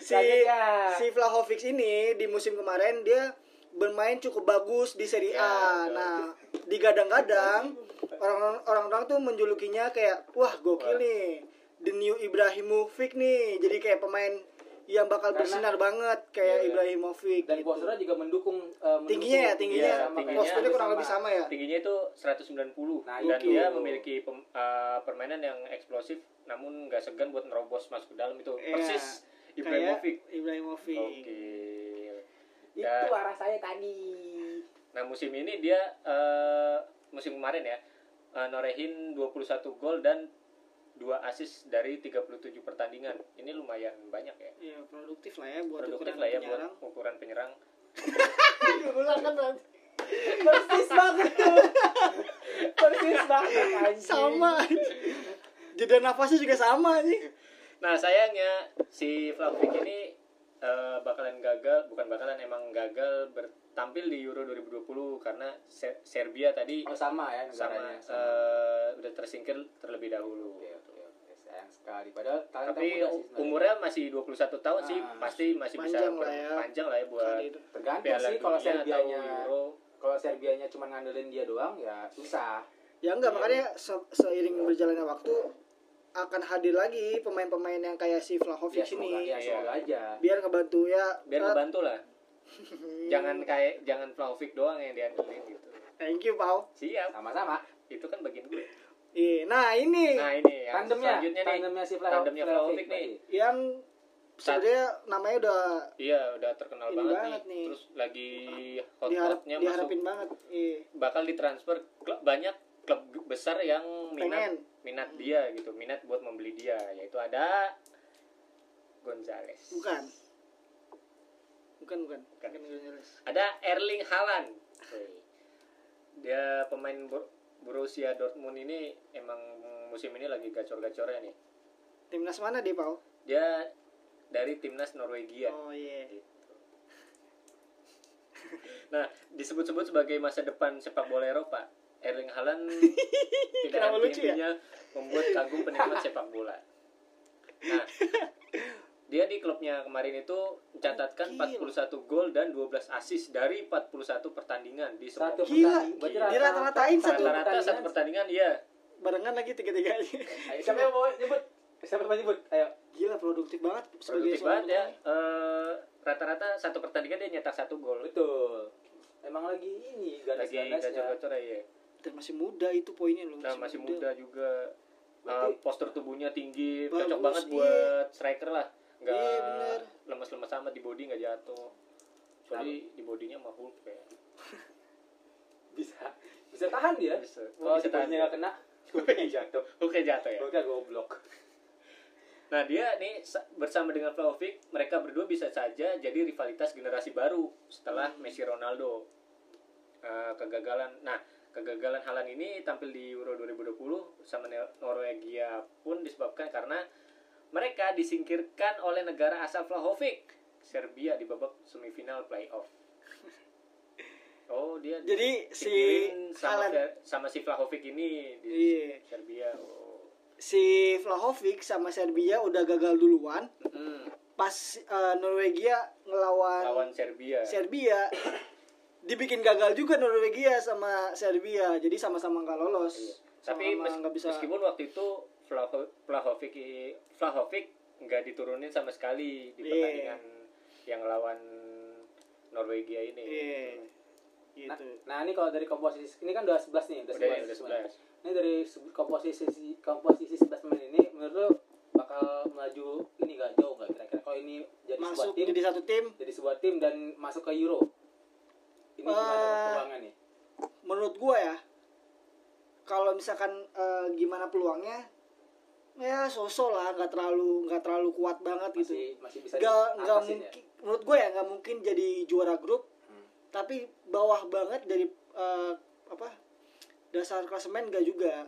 si Kaget ya. si Vlahovic ini di musim kemarin dia bermain cukup bagus di Serie Ya, A. betul. Nah, digadang-gadang orang orang tuh menjulukinya kayak wah gokil nih. The new Ibrahimovic nih. Jadi kayak pemain yang bakal Karena- bersinar banget kayak Iya, iya. Ibrahimovic Dan gitu. posturnya juga mendukung, eh, mendukung Tingginya ya, tingginya. Sama tingginya. Posturnya kurang sama. lebih sama ya. tingginya itu 190 Nah, dan itu. dia memiliki pem- eh, permainan yang eksplosif namun nggak segan buat nerobos masuk ke dalam itu. Iya. Persis Ibrahimovic. Kayak Ibrahimovic. Oke. Itu Ya. arah saya tadi. Nah musim ini dia eh, musim kemarin ya eh, norehin 21 gol dan 2 assist dari 37 pertandingan. Ini lumayan banyak ya. Iya, produktif lah ya buat Produktif ukuran lah ya penyerang. buat ukuran penyerang. Ulang kan nanti. Persis banget tuh. Persis banget anjing. sama. Jeda nafasnya juga sama nih. Nah sayangnya si Vlahovic ini eh, bakalan gagal, bukan bakalan emang gagal bertampil di Euro 2020 karena Se- Serbia tadi Oh sama ya sama, negaranya. eh, udah tersingkir terlebih dahulu. Oke, oke. Sayang sekali. Padahal Tapi muda sih umurnya masih 21 tahun sih, Ah, pasti masih bisa panjang lah ya. panjang lah ya buat tergantung Piala sih kalau Serbianya Euro. kalau Serbianya cuma ngandelin dia doang ya susah. Ya enggak, makanya se- seiring berjalannya waktu akan hadir lagi pemain-pemain yang kayak si Vlahovic Ya ini ya Iya. semoga aja. biar ngebantu ya. biar eh, ngebantu lah. Jangan kayak jangan Vlahovic doang yang diandelin gitu. Thank you, Pau. Siap, Sama-sama. itu kan bagian gue. Iya, nah ini Nah ini yang Tandemnya, selanjutnya nih. tandemnya si Vlahovic. Tandemnya Vlahovic nih. yang sebenarnya namanya udah Iya udah terkenal banget, banget nih. nih. Terus lagi diharap, hot-hotnya masuk diharapin banget. Iya. bakal ditransfer klub banyak klub besar yang minat Pengen. minat dia gitu, minat buat membeli dia yaitu ada Gonzales. Bukan. Bukan, bukan. Bukan. Bukan Gonzales. Ada Erling Haaland. Dia pemain Bor- Borussia Dortmund ini emang musim ini lagi gacor-gacornya nih. Timnas mana dia, Pau? Dia dari timnas Norwegia. Oh iya. Gitu. Nah, disebut-sebut sebagai masa depan sepak bola Eropa. Erling Haaland tidak Kenapa lucu ya? membuat kagum penikmat sepak bola. Nah, dia di klubnya kemarin itu mencatatkan Gokil. 41 gol dan 12 assist dari 41 pertandingan di semua Satu Gila. pertandingan. Gila. Dia rata-ratain satu rata-rata satu pertandingan iya barengan lagi tiga-tiganya. Ayo, Siapa yang mau nyebut? Siapa yang nyebut? Ayo. Gila produktif banget sebagai produktif seorang banget ya. Eh, rata-rata satu pertandingan dia nyetak satu gol Betul. Emang lagi ini lagi ganas-ganasnya. gacor-gacor ya Dan masih muda itu poinnya loh. nah masih muda juga Eh, Berarti- postur tubunya tinggi Bagus, cocok banget iya. buat striker lah nggak Iya, lemes-lemes amat di body nggak jatuh soalnya di bodinya mah Hulk ya Bisa bisa tahan dia. Bisa. Kalau Bisa si tahan bola dia. nggak kena, Hulknya jatuh. Hulknya jatuh ya Hulknya goblok. Nah dia nih sa- bersama dengan Vlahovic mereka berdua bisa saja jadi rivalitas generasi baru setelah Messi Ronaldo Eh, kegagalan. Nah kegagalan Halan ini tampil di Euro 2020 sama Norwegia pun disebabkan karena mereka disingkirkan oleh negara asal Vlahovic Serbia di babak semifinal playoff. Oh dia Jadi si sama, Haaland- sama si Vlahovic ini di Iya. Serbia. Oh. si Vlahovic sama Serbia udah gagal duluan Hmm, pas eh, Norwegia ngelawan lawan Serbia. Serbia dibikin gagal juga Norwegia sama Serbia jadi sama-sama nggak lolos Iya. Tapi Sama-sama mes- nggak bisa meskipun waktu itu Vlaho- Vlahovic Vlahovic nggak diturunin sama sekali di Iya. pertandingan yang lawan Norwegia ini. iya Nah, gitu nah ini kalau dari komposisi ini kan udah 11 nih, udah Udah ya, 11. udah sebenarnya. 11. Ini dari komposisi komposisi 11 pemain ini menurut lu bakal melaju ini gak jauh gak kira-kira kalau ini jadi sebuah masuk tim jadi satu tim jadi sebuah tim dan masuk ke Euro. Ini gimana Eh, peluangnya nih? menurut gua ya kalau misalkan eh, gimana peluangnya ya sosok lah nggak terlalu nggak terlalu kuat banget gitu Masih masih bisa nggak nggak diatasin mungkin menurut gue ya nggak mungkin jadi juara grup Hmm. tapi bawah banget dari eh, apa dasar klasemen nggak juga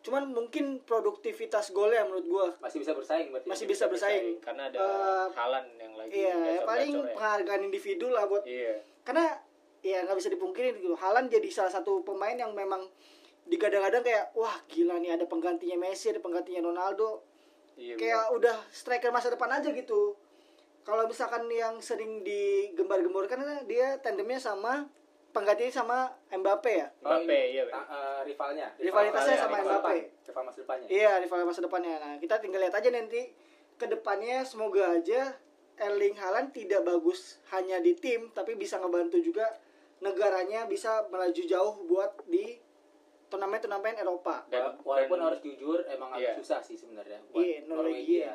cuman mungkin produktivitas golnya menurut gue Masih bisa bersaing berarti. Masih bisa bersaing. karena ada Eh, Halan yang lagi iya paling ya. penghargaan individu lah buat Iya. karena ya nggak bisa dipungkiri gitu Halan jadi salah satu pemain yang memang digadang-gadang kayak wah gila nih ada penggantinya Messi ada penggantinya Ronaldo Iya. kayak udah striker masa depan aja gitu kalau misalkan yang sering digembar-gemborkan kan dia tandemnya sama penggantinya sama Mbappe ya Mbappe, iya, eh, rivalnya. Rivalitasnya sama rival Mbappe. depan. Rival masa depannya. iya rival masa depannya nah kita tinggal lihat aja nanti ke depannya semoga aja Erling Haaland tidak bagus hanya di tim tapi bisa ngebantu juga negaranya bisa melaju jauh buat di turnamen-turnamen Eropa Dan- Wala- Walaupun dan- harus jujur emang Iya. agak susah sih sebenarnya buat Iya, Norwegia.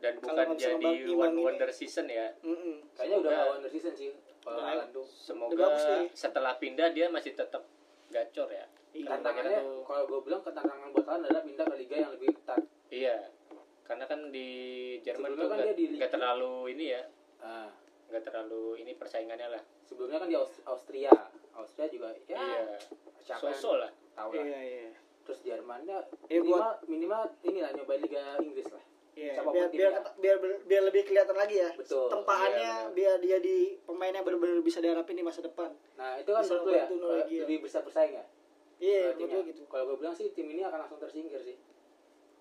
dan Kalau bukan jadi one wonder season ya. Mm-mm. Kayaknya udah gak wonder season sih tuh. Semoga Udah bagus deh. setelah pindah dia masih tetap gacor ya. Iya. Karena Tantangannya kita tuh- kalau gue bilang tantangan buat Haaland adalah pindah ke liga yang lebih ketat. Iya. Karena kan di Jerman Sebelumnya tuh kan di nggak Liga. terlalu ini ya, Nah, nggak terlalu ini persaingannya lah. Sebelumnya kan di Aus- Austria. Austria juga ya Iya. siapa Sosok lah. tahu lah. iya iya Terus Jermannya Eh, minimal minimal inilah nyobain liga Inggris lah. Iya, Siapa pun biar biar, biar biar lebih kelihatan lagi ya. Betul. Tempaannya Iya, benar. biar dia di pemain yang benar-benar bisa diharapin di masa depan. Nah, itu kan menurut lu ya Norwegia. lebih bisa bersaing ya. Iya, menurut gue gitu. Kalau gue bilang sih tim ini akan langsung tersingkir sih.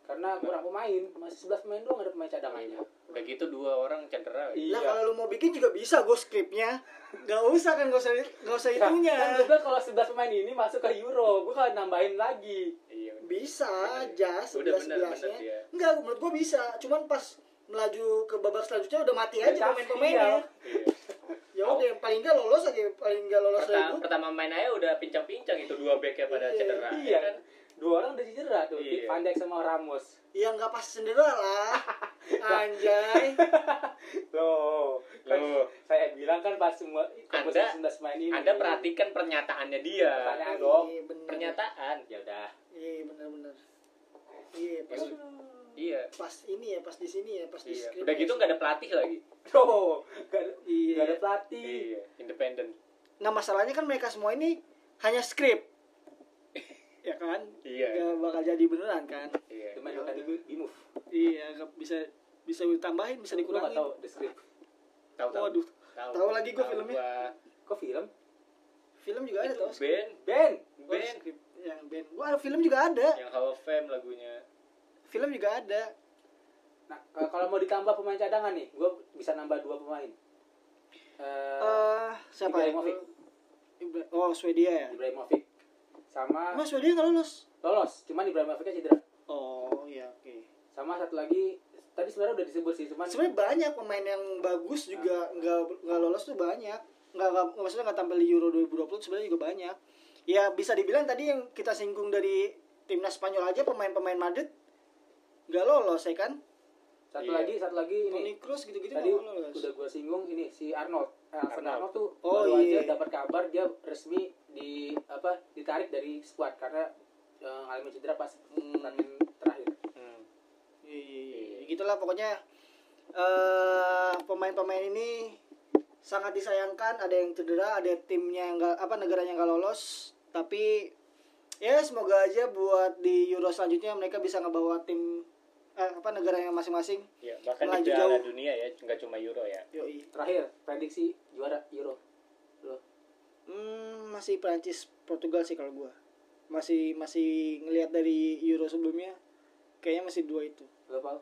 Karena kurang pemain, masih 11 pemain doang ada pemain cadangannya. Udah gitu dua orang cedera. Iya. Lah kalau lu mau bikin juga bisa gue skripnya. Gak usah kan gak usah gak usah itunya. Kan gue bilang kalau 11 pemain ini masuk ke Euro, gue kan nambahin lagi. Iya. Bisa Bener. aja Udah sebelas bener, bener sebelasnya. dia. Enggak, menurut gue bisa. Cuman pas melaju ke babak selanjutnya udah mati aja pemain-pemainnya. Iya. Ya udah yang paling enggak lolos aja, paling enggak lolos Pertama, pertama main aja udah pincang-pincang itu dua backnya pada Iya, cedera. Iya ya kan? Dua orang udah cedera tuh, Iya. Van Dijk sama Ramos. Ya enggak pas sendiri lah. Anjay. Loh, kan Loh. saya bilang kan pas semua Anda- 11 pemain ini. Anda perhatikan pernyataannya dia. Pertanyaan dong. Iya, bener. Pernyataan. Ya udah. Iya, benar-benar. Iya, pas Ya Iya. pas ini ya, pas di sini ya, pas di Iya. skrip Udah ya. gitu nggak ada pelatih lagi. Tuh, gak ada, Iya. gak ada pelatih. Iya. Independen. Nah masalahnya kan mereka semua ini hanya skrip, ya kan? Iya. Gak bakal jadi beneran kan? Iya. Cuma bukan di, di move. Iya, gak bisa bisa ditambahin, bisa dikurangin. tahu the script. Tahu tahu. Waduh, tahu lagi gua Tahu filmnya. gua. Kok film? film juga ada tau? band, Ben. Band skrip yang band. Wah, film juga ada. yang Hall of Fame lagunya. Film juga ada. Nah, kalau mau ditambah pemain cadangan nih, gue bisa nambah dua pemain. Eh, Eh, siapa? Ibrahimovic. Ibra- Oh, Swedia ya. Ibrahimovic. Sama Mas Swedia nggak lolos. lolos, cuman Ibrahimovicnya cedera. Oh, iya oke. Sama satu lagi tadi sebenarnya udah disebut sih cuman sebenarnya banyak pemain yang bagus juga nggak nggak lolos tuh banyak nggak nggak maksudnya nggak tampil di Euro 2020 sebenarnya juga banyak ya bisa dibilang tadi yang kita singgung dari timnas Spanyol aja pemain-pemain Madrid nggak lolos ya kan satu Iya. lagi satu lagi ini Toni Kroos gitu-gitu tadi udah gue singgung ini si Arnold Eh, Arnold. Arnold tuh Oh, baru iya. aja dapat kabar dia resmi di apa ditarik dari squad karena eh, ngalamin cedera pas Hmm. pertandingan terakhir Hmm. Iya, iya, iya. gitulah pokoknya eh pemain-pemain ini sangat disayangkan ada yang cedera ada timnya yang nggak apa negaranya nggak lolos tapi ya semoga aja buat di Euro selanjutnya mereka bisa ngebawa tim eh, apa negaranya masing-masing Ya, bahkan Melaju di Piala jauh. Dunia ya, nggak cuma Euro ya. yoi terakhir prediksi juara Euro lo hmm, masih Prancis Portugal sih kalau gua masih masih ngelihat dari Euro sebelumnya kayaknya masih dua itu lo Pal?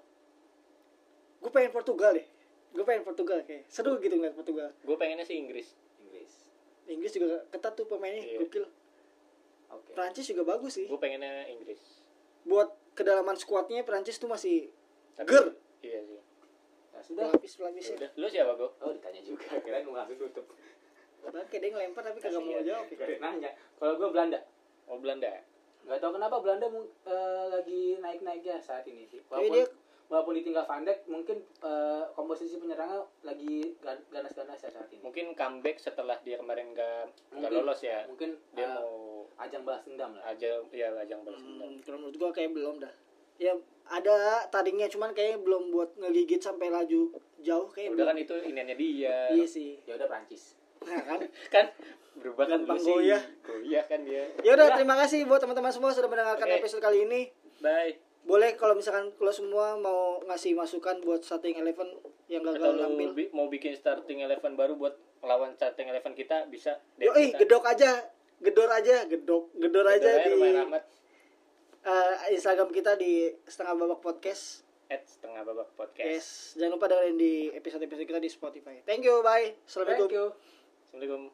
gue pengen Portugal deh gue pengen Portugal kayak seru gitu ngeliat Portugal Gue pengennya sih Inggris. Inggris Inggris juga ketat tuh pemainnya Iya. gokil oke Prancis juga bagus sih Gue pengennya Inggris. buat kedalaman skuadnya Prancis tuh masih Tapi- ger. Iya sih. ya sudah. Pelapis Ya. Pelapisnya udah, lu siapa gue? oh ditanya juga. Kirain mau langsung tutup. Bangke dia ngelempar tapi kagak mau jawab Gak yang nanya. Kalau gue Belanda. Oh Belanda. nggak tahu kenapa Belanda eh, lagi naik naiknya saat ini sih. Walaupun dia- walaupun ditinggal Van Dijk mungkin eh, komposisi penyerangnya lagi gan- ganas-ganas ya saat ini Mungkin comeback setelah dia kemarin nggak lolos ya. mungkin Dia eh, mau ajang balas dendam lah aja ya ajang balas dendam. hmm, kalau menurut gua kayak belum dah ya ada tadinya cuman kayaknya belum buat ngegigit sampai laju jauh kayak Udah belum. kan itu iniannya dia. iya sih ya udah Prancis nah kan kan berubah kan Gampang sih. goyah. Goyah kan dia. ya udah terima kasih buat teman-teman semua sudah mendengarkan Oke. episode kali ini Bye. Boleh kalau misalkan kalau semua mau ngasih masukan buat starting eleven yang Atau gagal lu tampil bi- mau bikin starting eleven baru buat melawan starting eleven kita bisa. Yo, ih, gedok aja, gedor aja, gedok, gedor aja di eh, Instagram kita di setengah babak podcast. at setengah babak podcast. Yes, jangan lupa dengerin di episode-episode kita di Spotify. Thank you, bye. Assalamualaikum. thank you Assalamualaikum.